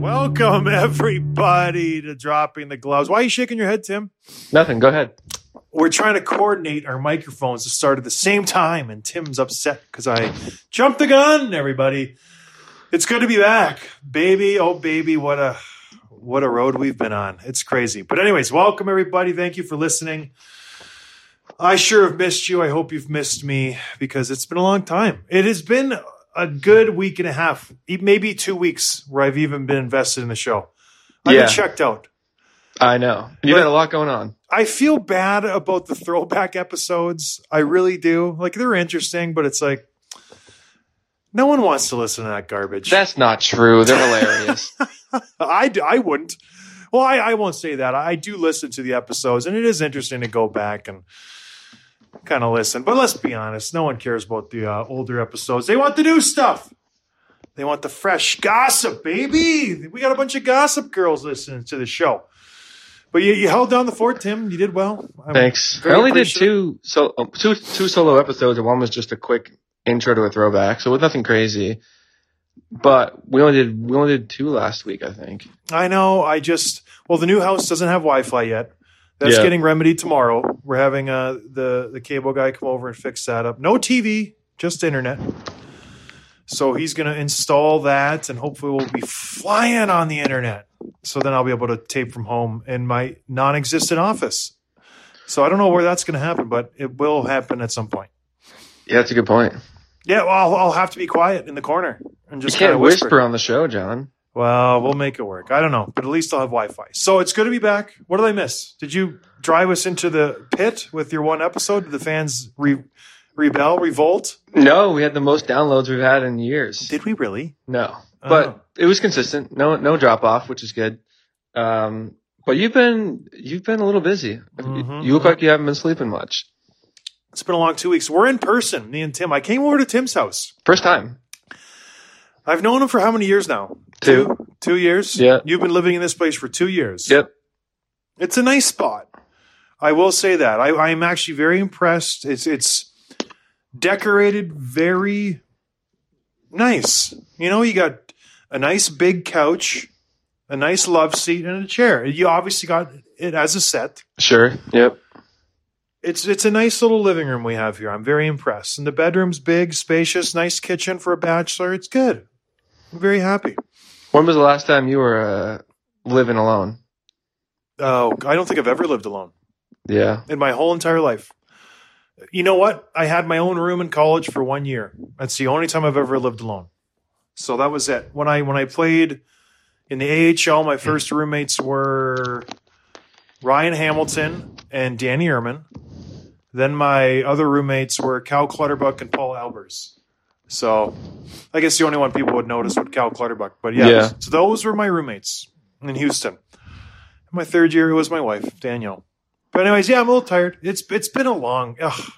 Welcome everybody to dropping the gloves. Why are you shaking your head, Tim? Nothing. Go ahead. We're trying to coordinate our microphones to start at the same time, and Tim's upset because I jumped the gun. Everybody, it's good to be back, baby. Oh, baby, what a what a road we've been on. It's crazy. But anyways, welcome everybody. Thank you for listening. I sure have missed you. I hope you've missed me because it's been a long time. It has been a good week and a half, maybe two weeks, where I've even been invested in the show. I've Yeah. been checked out. I know. You've But- had a lot going on. I feel bad about the throwback episodes. I really do. Like they're interesting, but it's like no one wants to listen to that garbage. That's not true. They're hilarious. I, d- I wouldn't. Well, I, I won't say that. I do listen to the episodes, and it is interesting to go back and kind of listen. But let's be honest, no one cares about the uh, older episodes. They want the new stuff. They want the fresh gossip, baby. We got a bunch of gossip girls listening to the show. But you, you held down the fort, Tim. You did well. I'm Thanks. I only did two so um, two two solo episodes, and one was just a quick intro to a throwback, so with nothing crazy. But we only did we only did two last week, I think. I know. I just well, the new house doesn't have Wi-Fi yet. That's Yeah. getting remedied tomorrow. We're having uh, the the cable guy come over and fix that up. No TV, just internet. So he's going to install that, and hopefully we'll be flying on the internet. So then I'll be able to tape from home in my non-existent office. So I don't know where that's going to happen, but it will happen at some point. Yeah, that's a good point. Yeah, well, I'll, I'll have to be quiet in the corner and just kind can't whisper. whisper. on the show, John. Well, we'll make it work. I don't know, but at least I'll have Wi-Fi. So it's good to be back. What did I miss? Did you drive us into the pit with your one episode? Did the fans re- rebel, revolt? No, we had the most downloads we've had in years. Did we really? No, Oh. but it was consistent. No, no drop off, which is good. Um, but you've been you've been a little busy. Mhm. You look like you haven't been sleeping much. It's been a long two weeks. We're in person, me and Tim. I came over to Tim's house. First time. I've known him for how many years now? Two. Two years? Yeah. You've been living in this place for two years. Yep. It's a nice spot. I will say that. I, I'm actually very impressed. It's it's decorated very nice. You know, you got a nice big couch, a nice love seat, and a chair. You obviously got it as a set. Sure. Yep. It's it's a nice little living room we have here. I'm very impressed. And the bedroom's big, spacious, nice kitchen for a bachelor. It's good. I'm very happy. When was the last time you were uh, living alone? Oh, I don't think I've ever lived alone. Yeah. in my whole entire life. You know what? I had my own room in college for one year. That's the only time I've ever lived alone. So that was it. When I when I played in the AHL, my first roommates were Ryan Hamilton and Danny Irmen. Then my other roommates were Cal Clutterbuck and Paul Albers. So I guess the only one people would notice would Cal Clutterbuck. But yeah, Yeah. so those were my roommates in Houston. My third year was my wife, Danielle. But anyways, yeah, I'm a little tired. It's it's been a long. Ugh.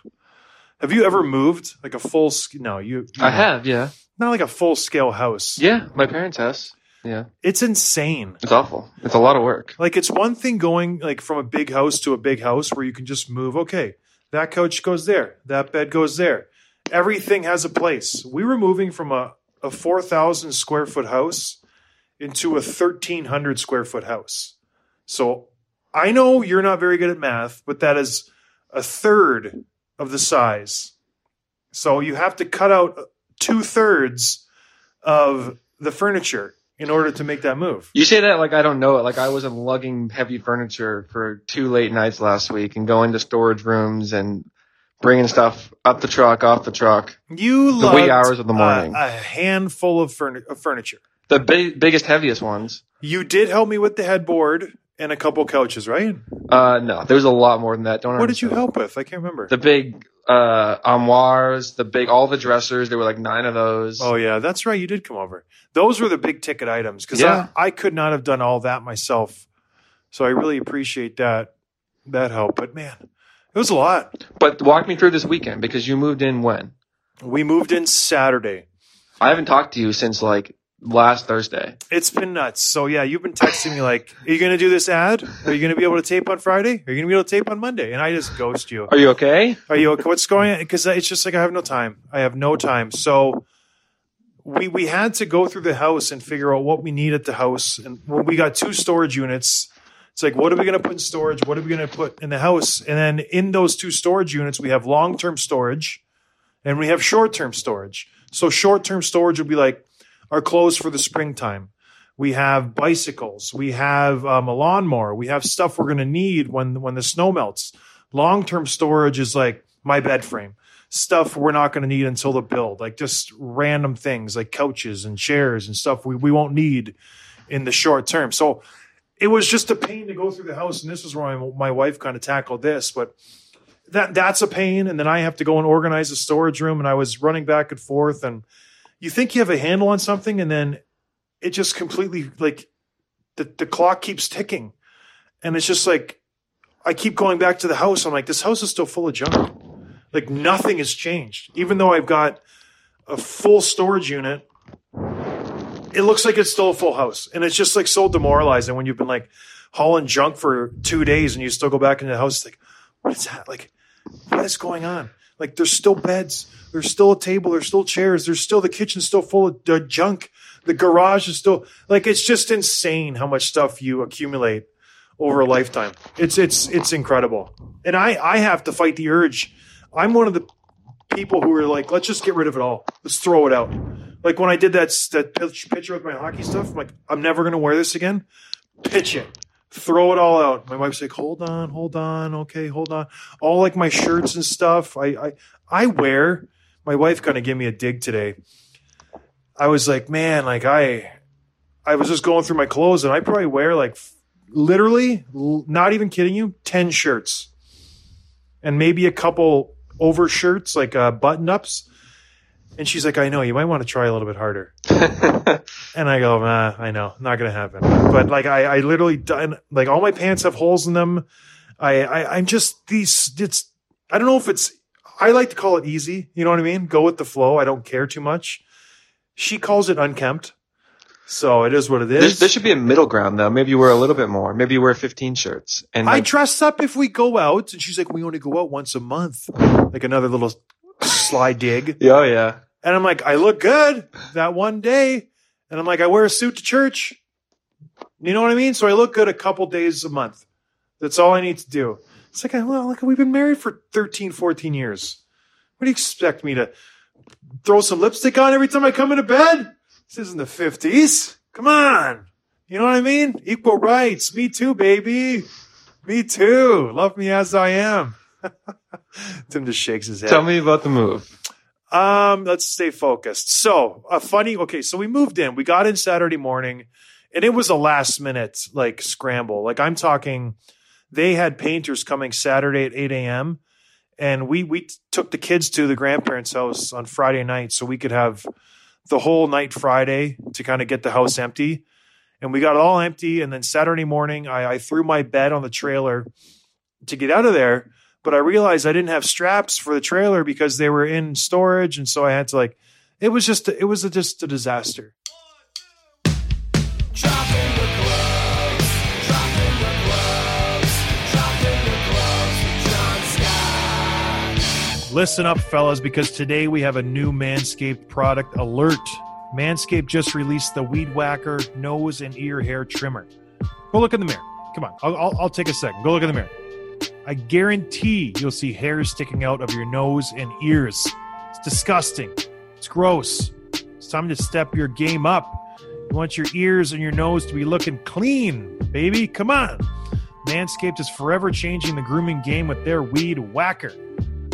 Have you ever moved like a full? sc- No, you. you I know, have, yeah. not like a full scale house. Yeah, my parents' house. Yeah. It's insane. It's awful. It's a lot of work. Like it's one thing going like from a big house to a big house where you can just move. Okay, that couch goes there. That bed goes there. Everything has a place. We were moving from a, a four thousand square foot house into a thirteen hundred square foot house. So I know you're not very good at math, but that is a third of the size. So you have to cut out two thirds of the furniture in order to make that move. You say that like I don't know it. Like I wasn't lugging heavy furniture for two late nights last week and going to storage rooms and bringing stuff up the truck, off the truck. You The wee hours of the morning. uh, a handful of, furni- of furniture. The big, biggest, heaviest ones. You did help me with the headboard and a couple couches, right? Uh, no, there's a lot more than that. Don't. What did you help with? I can't remember. The big uh armoires, the big, all the dressers. There were like nine of those. oh yeah, that's right. You did come over. Those were the big ticket items because Yeah. I, I could not have done all that myself. So I really appreciate that that help. But man, it was a lot. But walk me through this weekend because you moved in when? We moved in Saturday. I haven't talked to you since like last Thursday. It's been nuts. So yeah, you've been texting me like, "Are you going to do this ad? Are you going to be able to tape on Friday? Are you going to be able to tape on Monday?" And I just ghost you. Are you okay? Are you okay? What's going on? Because it's just like I have no time. I have no time. So we we had to go through the house and figure out what we need at the house. And when we got two storage units, it's like, what are we going to put in storage? What are we going to put in the house? And then in those two storage units, we have long term storage and we have short term storage. So short term storage would be like our clothes for the springtime. We have bicycles. We have um, a lawnmower. We have stuff we're going to need when when the snow melts. Long term storage is like my bed frame stuff we're not going to need until the build, like just random things like couches and chairs and stuff we, we won't need in the short term. So it was just a pain to go through the house. And this is where my, my wife kind of tackled this, but that that's a pain. And then I have to go and organize the storage room. And I was running back and forth. And you think you have a handle on something, and then it just completely like the, the clock keeps ticking. And it's just like, I keep going back to the house. I'm like, this house is still full of junk. Like nothing has changed. Even though I've got a full storage unit, it looks like it's still a full house. And it's just like so demoralizing when you've been like hauling junk for two days and you still go back into the house. Like, what is that? Like, what is going on? Like, there's still beds, there's still a table, there's still chairs, there's still the kitchen still full of junk. The garage is still like it's just insane how much stuff you accumulate over a lifetime. It's it's it's incredible. And I I have to fight the urge. I'm one of the people who are like, let's just get rid of it all. Let's throw it out. Like when I did that that picture with my hockey stuff, I'm like, I'm never gonna wear this again. Pitch it. Throw it all out. My wife's like, hold on, hold on, okay, hold on. All like my shirts and stuff. I I I wear. My wife kind of gave me a dig today. I was like, man, like I I was just going through my clothes and I probably wear like literally, not even kidding you, 10 shirts and maybe a couple over shirts, like uh, button ups. And she's like, I know, you might want to try a little bit harder. And I go, nah, I know, not going to happen. But like, I, I literally done, like all my pants have holes in them. I, I, I'm just these, it's, I don't know if it's, I like to call it easy. You know what I mean? Go with the flow. I don't care too much. She calls it unkempt. So it is what it is. There, should be a middle ground though. Maybe you wear a little bit more. Maybe you wear 15 shirts. And I dress up if we go out. And she's like, we only go out once a month. Like another little sly dig. yeah, oh, yeah. And I'm like, I look good that one day. And I'm like, I wear a suit to church. You know what I mean? So I look good a couple days a month. That's all I need to do. It's like, well, like we've been married for 13, 14 years. What do you expect me to throw some lipstick on every time I come into bed? This isn't the 50s. Come on. You know what I mean? Equal rights. Me too, baby. Me too. Love me as I am. Tim just shakes his head. Tell me about the move. Um, let's stay focused. So, a funny. Okay, so we moved in. We got in Saturday morning, and it was a last minute like scramble. Like I'm talking, they had painters coming Saturday at eight a.m. and we we took the kids to the grandparents' house on Friday night so we could have the whole night Friday to kind of get the house empty. And we got it all empty. And then Saturday morning, I, I threw my bed on the trailer to get out of there. But I realized I didn't have straps for the trailer because they were in storage, and so I had to like. It was just it was a, just a disaster. Listen up, fellas, because today we have a new Manscaped product alert. Manscaped just released the Weed Whacker nose and ear hair trimmer. Go look in the mirror. Come on, I'll, I'll, I'll take a second. Go look in the mirror. I guarantee you'll see hairs sticking out of your nose and ears. It's disgusting. It's gross. It's time to step your game up. You want your ears and your nose to be looking clean, baby. Come on. Manscaped is forever changing the grooming game with their Weed Whacker.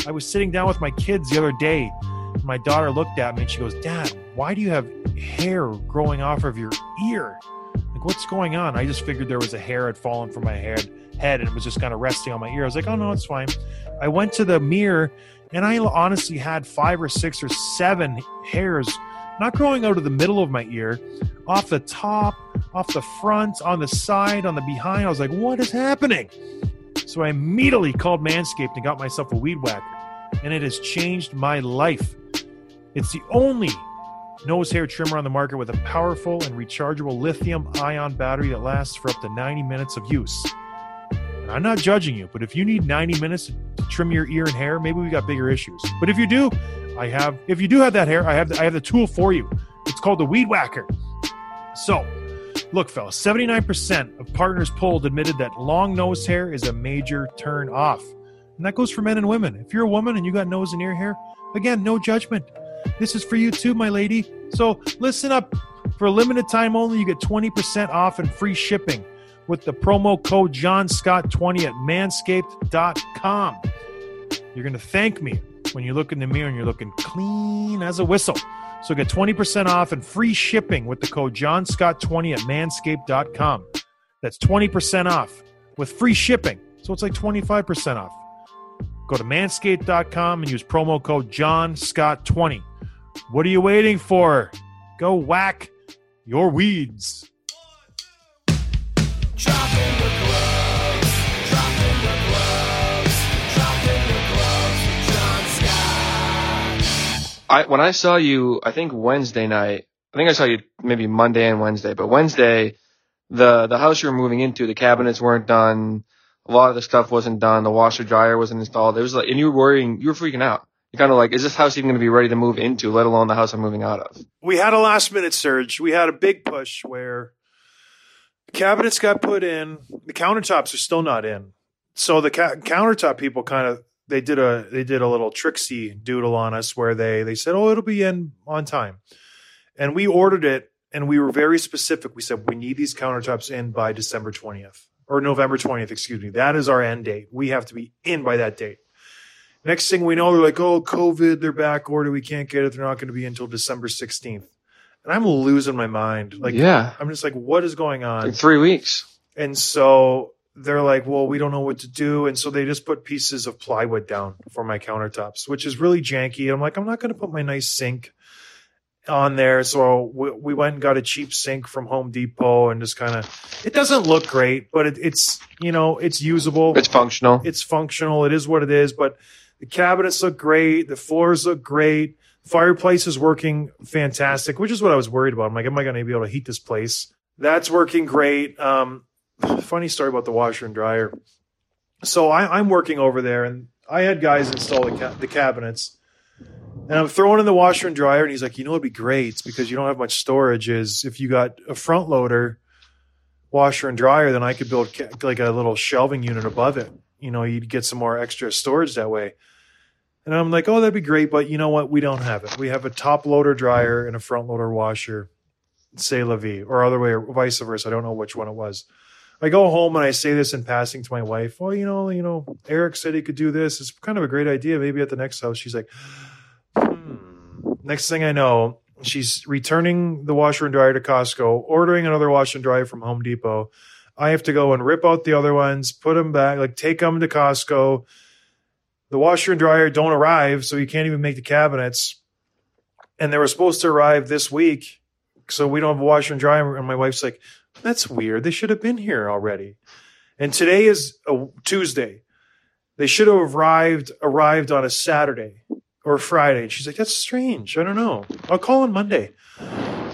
I was sitting down with my kids the other day. And my daughter looked at me and she goes, Dad, why do you have hair growing off of your ear? Like, what's going on? I just figured there was a hair had fallen from my head, head and it was just kind of resting on my ear. I was like, oh, no, it's fine. I went to the mirror and I honestly had five or six or seven hairs not growing out of the middle of my ear, off the top, off the front, on the side, on the behind. I was like, what is happening? So I immediately called Manscaped and got myself a weed whacker, and it has changed my life. It's the only nose hair trimmer on the market with a powerful and rechargeable lithium ion battery that lasts for up to 90 minutes of use. I'm not judging you, but if you need 90 minutes to trim your ear and hair, maybe we got bigger issues. But if you do, I have if you do have that hair, I have the, I have the tool for you. It's called the weed whacker. So, Look, fellas, 79% of partners polled admitted that long nose hair is a major turn off. And that goes for men and women. If you're a woman and you got nose and ear hair, again, no judgment. This is for you too, my lady. So listen up. For a limited time only, you get 20% off and free shipping with the promo code John Scott 20 at manscaped.com. You're going to thank me when you look in the mirror and you're looking clean as a whistle. So get 20% off and free shipping with the code JohnScott20 at manscaped.com. That's 20% off with free shipping. So it's like 25% off. Go to manscaped.com and use promo code JohnScott20. What are you waiting for? Go whack your weeds. I when I saw you, I think Wednesday night. I think I saw you maybe Monday and Wednesday, but Wednesday, the the house you were moving into, the cabinets weren't done. A lot of the stuff wasn't done. The washer dryer wasn't installed. It was like, and you were worrying, you were freaking out. You're kind of like, is this house even going to be ready to move into, let alone the house I'm moving out of? We had a last minute surge. We had a big push where cabinets got put in. The countertops are still not in. So the ca- countertop people kind of they did a they did a little tricksy doodle on us where they they said, "Oh, it'll be in on time," and we ordered it, and we were very specific. We said we need these countertops in by December twentieth or November twentieth. Excuse me. That is our end date. We have to be in by that date. Next thing we know, they're like, "Oh, COVID, they're back order. We can't get it. They're not going to be until December sixteenth." And I'm losing my mind. Like, Yeah. I'm just like, what is going on? Like three weeks. And so they're like, well, we don't know what to do. And so they just put pieces of plywood down for my countertops, which is really janky. I'm like, I'm not going to put my nice sink on there. So we, we went and got a cheap sink from Home Depot and just kind of, it doesn't look great, but it, it's, you know, it's usable. It's functional. It's functional. It is what it is. But the cabinets look great. The floors look great. Fireplace is working fantastic, which is what I was worried about. I'm like, am I going to be able to heat this place? That's working great. Um, funny story about the washer and dryer. So I, I'm working over there, and I had guys install the, ca- the cabinets, and I'm throwing in the washer and dryer, and he's like, you know, it'd be great because you don't have much storage. Is if you got a front loader washer and dryer, then I could build ca- like a little shelving unit above it. You know, you'd get some more extra storage that way. And I'm like, oh, that'd be great, but you know what? We don't have it. We have a top loader dryer and a front loader washer, say la vie, or other way, or vice versa. I don't know which one it was. I go home and I say this in passing to my wife. Well, you know, you know, Eric said he could do this. It's kind of a great idea. Maybe at the next house. She's like, hmm. Next thing I know, she's returning the washer and dryer to Costco, ordering another washer and dryer from Home Depot. I have to go and rip out the other ones, put them back, like take them to Costco, the washer and dryer don't arrive, so you can't even make the cabinets. And they were supposed to arrive this week, so we don't have a washer and dryer. And my wife's like, "That's weird. They should have been here already." And today is a Tuesday. They should have arrived arrived on a Saturday or Friday. And she's like, "That's strange. I don't know. I'll call on Monday."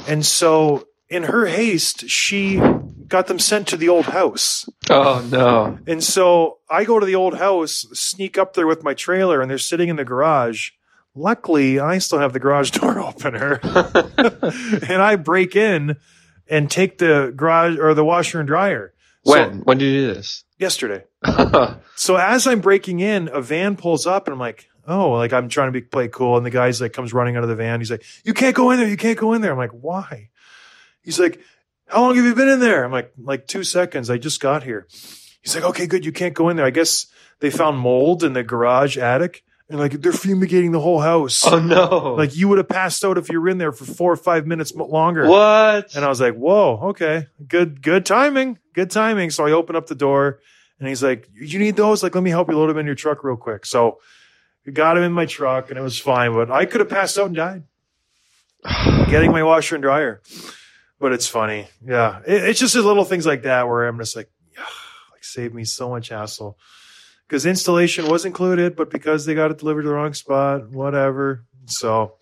And so, in her haste, she got them sent to the old house. Oh no. And so I go to the old house, sneak up there with my trailer, and they're sitting in the garage. Luckily, I still have the garage door opener. and I break in and take the garage or the washer and dryer. When? So, when did you do this? yesterday. So as I'm breaking in, a van pulls up and I'm like, oh, like I'm trying to be play cool. And the guy's like comes running out of the van. He's like, you can't go in there. You can't go in there. I'm like, why? He's like, how long have you been in there? I'm like, like two seconds. I just got here. He's like, okay, good. You can't go in there. I guess they found mold in the garage attic and like they're fumigating the whole house. oh no. Like you would have passed out if you were in there for four or five minutes longer. what? And I was like, whoa, okay, good, good timing, good timing. So I open up the door and he's like, you need those? Like, let me help you load them in your truck real quick. So we got him in my truck and it was fine, but I could have passed out and died getting my washer and dryer. But it's funny. Yeah. It, it's just little things like that where I'm just like, yeah, like save me so much hassle. Because installation was included, but because they got it delivered to the wrong spot, whatever. So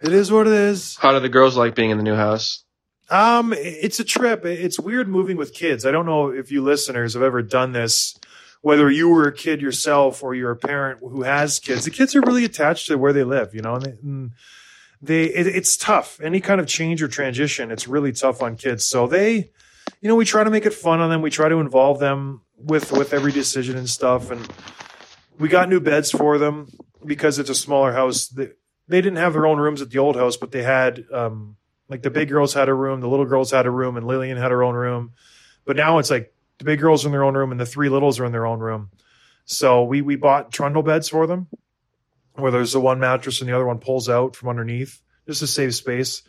it is what it is. How do the girls like being in the new house? Um, it's a trip. It's weird moving with kids. I don't know if you listeners have ever done this, whether you were a kid yourself or you're a parent who has kids. The kids are really attached to where they live, you know, and they, and they it, it's tough. Any kind of change or transition, it's really tough on kids. So they, you know, we try to make it fun on them. We try to involve them with with every decision and stuff. And we got new beds for them because it's a smaller house. They, they didn't have their own rooms at the old house, but they had um like the big girls had a room, the little girls had a room, and Lillian had her own room. But now it's like the big girls are in their own room and the three littles are in their own room. So we we bought trundle beds for them, where there's the one mattress and the other one pulls out from underneath just to save space.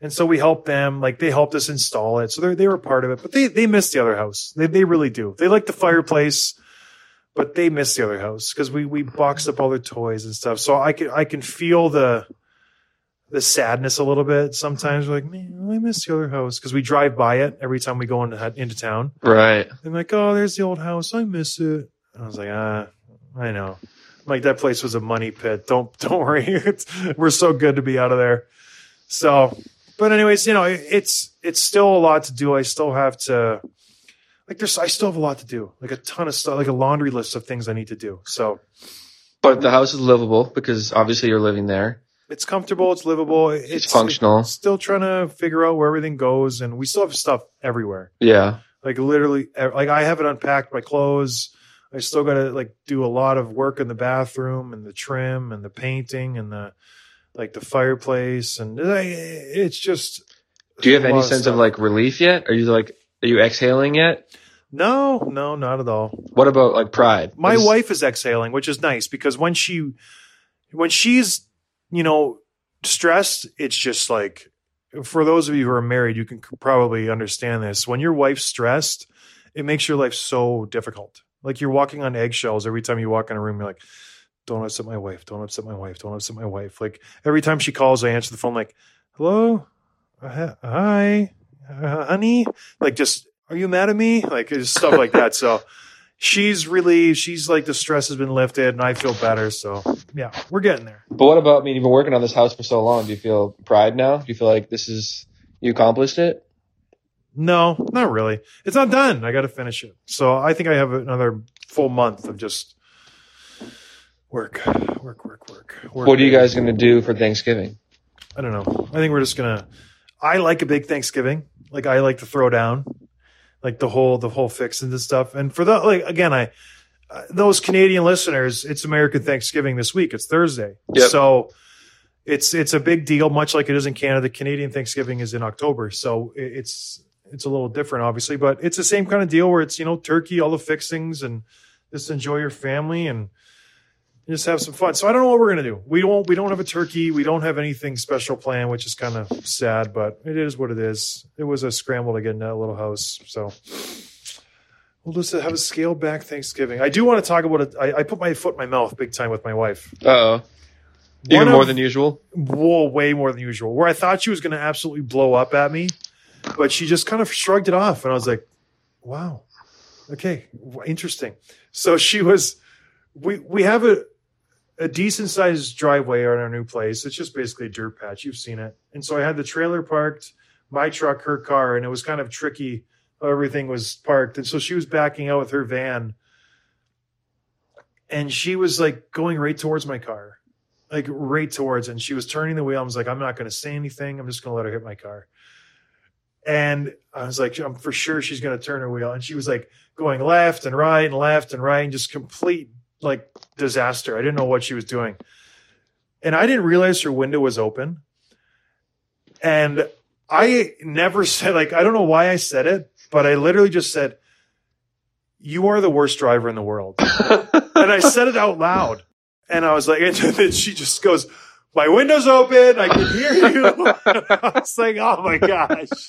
And so we helped them, like they helped us install it. So they they were part of it, but they they miss the other house. They they really do. They like the fireplace, but they miss the other house because we we boxed up all their toys and stuff. So I can I can feel the the sadness a little bit. Sometimes we're like, man, I miss the other house because we drive by it every time we go into into town. Right. And like, oh, there's the old house. I miss it. And I was like, ah, I know. Like that place was a money pit. Don't don't worry. We're so good to be out of there. So, but anyways, you know, it's it's still a lot to do. I still have to like there's I still have a lot to do. Like a ton of stuff, like a laundry list of things I need to do. So But the house is livable because obviously you're living there. it's comfortable, it's livable, it's, functional. Still trying to figure out where everything goes, and we still have stuff everywhere. Yeah. like literally like i haven't unpacked my clothes i still gotta like do a lot of work in the bathroom and the trim and the painting and the like the fireplace and it's just Do you have any sense of stuff. like relief yet? Are you like are you exhaling yet? no no not at all What about like pride? my Is- wife is exhaling which is nice because when she when she's you know stressed it's just like for those of you who are married you can probably understand this when your wife's stressed it makes your life so difficult like you're walking on eggshells every time you walk in a room you're like don't upset my wife don't upset my wife don't upset my wife like every time she calls i answer the phone like hello Uh, hi uh, honey like just are you mad at me like just stuff like that so she's really she's like the stress has been lifted and I feel better. So yeah, we're getting there. But what about I mean you've been working on this house for so long. Do you feel pride now? Do you feel like this is you accomplished it? No, not really. It's not done. I got to finish it. So I think I have another full month of just work, work, work, work. work What are you guys gonna do for Thanksgiving? I don't know. I think we're just gonna. I like a big Thanksgiving. Like I like to throw down, like the whole the whole fixings and stuff. And for the like again, I uh, those Canadian listeners, it's American Thanksgiving this week. It's Thursday, Yep. so it's it's a big deal. Much like it is in Canada, Canadian Thanksgiving is in October, so it's it's a little different, obviously, but it's the same kind of deal where it's you know turkey, all the fixings, and just enjoy your family and just have some fun. So I don't know what we're gonna do. We don't we don't have a turkey. We don't have anything special planned, which is kind of sad, but it is what it is. It was a scramble to get in that little house. So, We'll just have a scaled back Thanksgiving. I do want to talk about it. I, I put my foot in my mouth big time with my wife. Uh oh. Even One more of- than usual. Whoa, way more than usual. Where I thought she was going to absolutely blow up at me, but she just kind of shrugged it off, and I was like, "Wow, okay, interesting." So she was. We we have a a decent sized driveway on our new place. It's just basically a dirt patch. You've seen it, and so I had the trailer parked, my truck, her car, and it was kind of tricky. how Everything was parked, and so she was backing out with her van, and she was like going right towards my car like right towards. And she was turning the wheel. I was like, I'm not going to say anything. I'm just going to let her hit my car. And I was like, I'm for sure she's going to turn her wheel. And she was like going left and right and left and right and just complete like disaster. I didn't know what she was doing. And I didn't realize her window was open. And I never said, like, I don't know why I said it, but I literally just said, You are the worst driver in the world. and I said it out loud. And I was like, and then she just goes, my window's open. I can hear you. I was like, oh my gosh.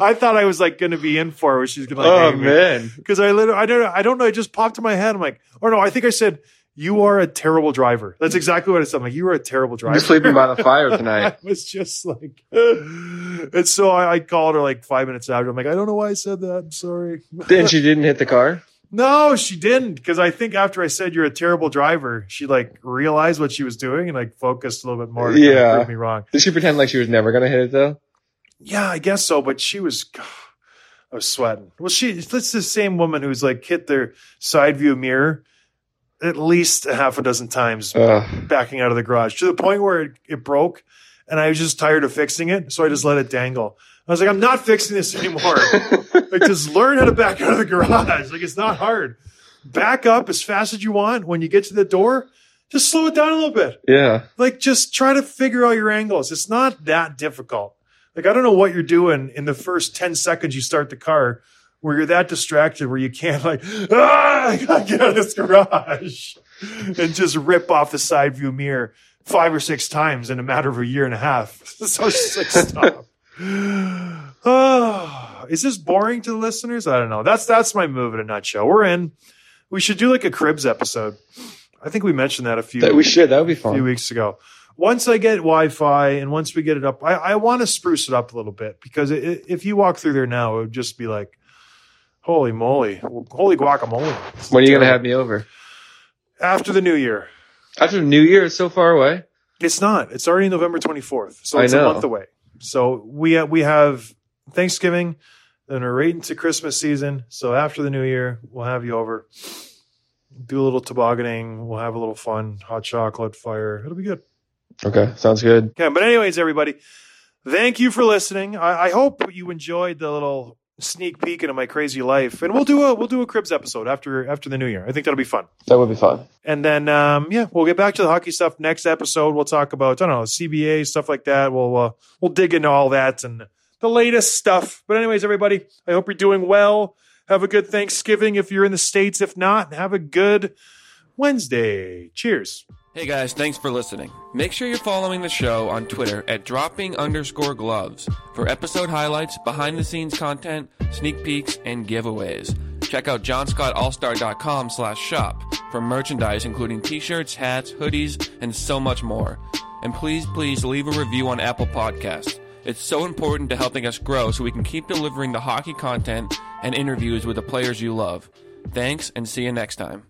I thought I was like going to be in for it where she's going to like, oh man. Because I literally, I don't know. I don't know. It just popped in my head. I'm like, or no, I think I said, you are a terrible driver. That's exactly what I said. I'm like, you are a terrible driver. You're sleeping by the fire tonight. I was just like, and so I, I called her like five minutes after. I'm like, I don't know why I said that. I'm sorry. Then she didn't hit the car. No, she didn't. Because I think after I said you're a terrible driver, she like realized what she was doing and like focused a little bit more. To kind of Yeah. prove me wrong. Did she pretend like she was never gonna hit it though? Yeah, I guess so. But she was, I was sweating. Well, she, it's the same woman who's like hit their side view mirror at least a half a dozen times Ugh. backing out of the garage to the point where it, it broke and I was just tired of fixing it. So I just let it dangle. I was like, I'm not fixing this anymore. like, just learn how to back out of the garage. Like, it's not hard. Back up as fast as you want. When you get to the door, just slow it down a little bit. yeah. Like, just try to figure out your angles. It's not that difficult. Like, I don't know what you're doing in the first 10 seconds you start the car where you're that distracted where you can't, like, ah, I gotta get out of this garage and just rip off the side view mirror five or six times in a matter of a year and a half. So it's just like, stop. Oh, is this boring to the listeners? I don't know. That's that's my move in a nutshell. We're in. We should do like a cribs episode. I think we mentioned that a few That we should. That would be a few weeks ago. Once I get Wi-Fi and once we get it up, I, I want to spruce it up a little bit because it, if you walk through there now, it would just be like, holy moly, holy guacamole. It's When are you gonna have me over? after the new year? After the New Year, it's so far away. It's not. It's already November 24th. So I it's a month away. So we uh, we have Thanksgiving, then we're right into Christmas season. So after the new year, we'll have you over. Do a little tobogganing. We'll have a little fun. Hot chocolate, fire. It'll be good. Okay, sounds good. Okay. But anyways, everybody, thank you for listening. I, I hope you enjoyed the little sneak peek into my crazy life. And we'll do a we'll do a cribs episode after after the new year. I think that'll be fun. That would be fun. And then, um, yeah, we'll get back to the hockey stuff next episode. We'll talk about, I don't know, CBA stuff like that. We'll, uh, we'll dig into all that and the latest stuff. But anyways, everybody, I hope you're doing well. Have a good Thanksgiving if you're in the States. If not, have a good Wednesday. Cheers. Hey guys, thanks for listening. Make sure you're following the show on Twitter at dropping underscore gloves for episode highlights, behind the scenes content, sneak peeks, and giveaways. Check out johnscottallstar.com slash shop for merchandise including t-shirts, hats, hoodies, and so much more. And please, please leave a review on Apple Podcasts. It's so important to helping us grow so we can keep delivering the hockey content and interviews with the players you love. Thanks and see you next time.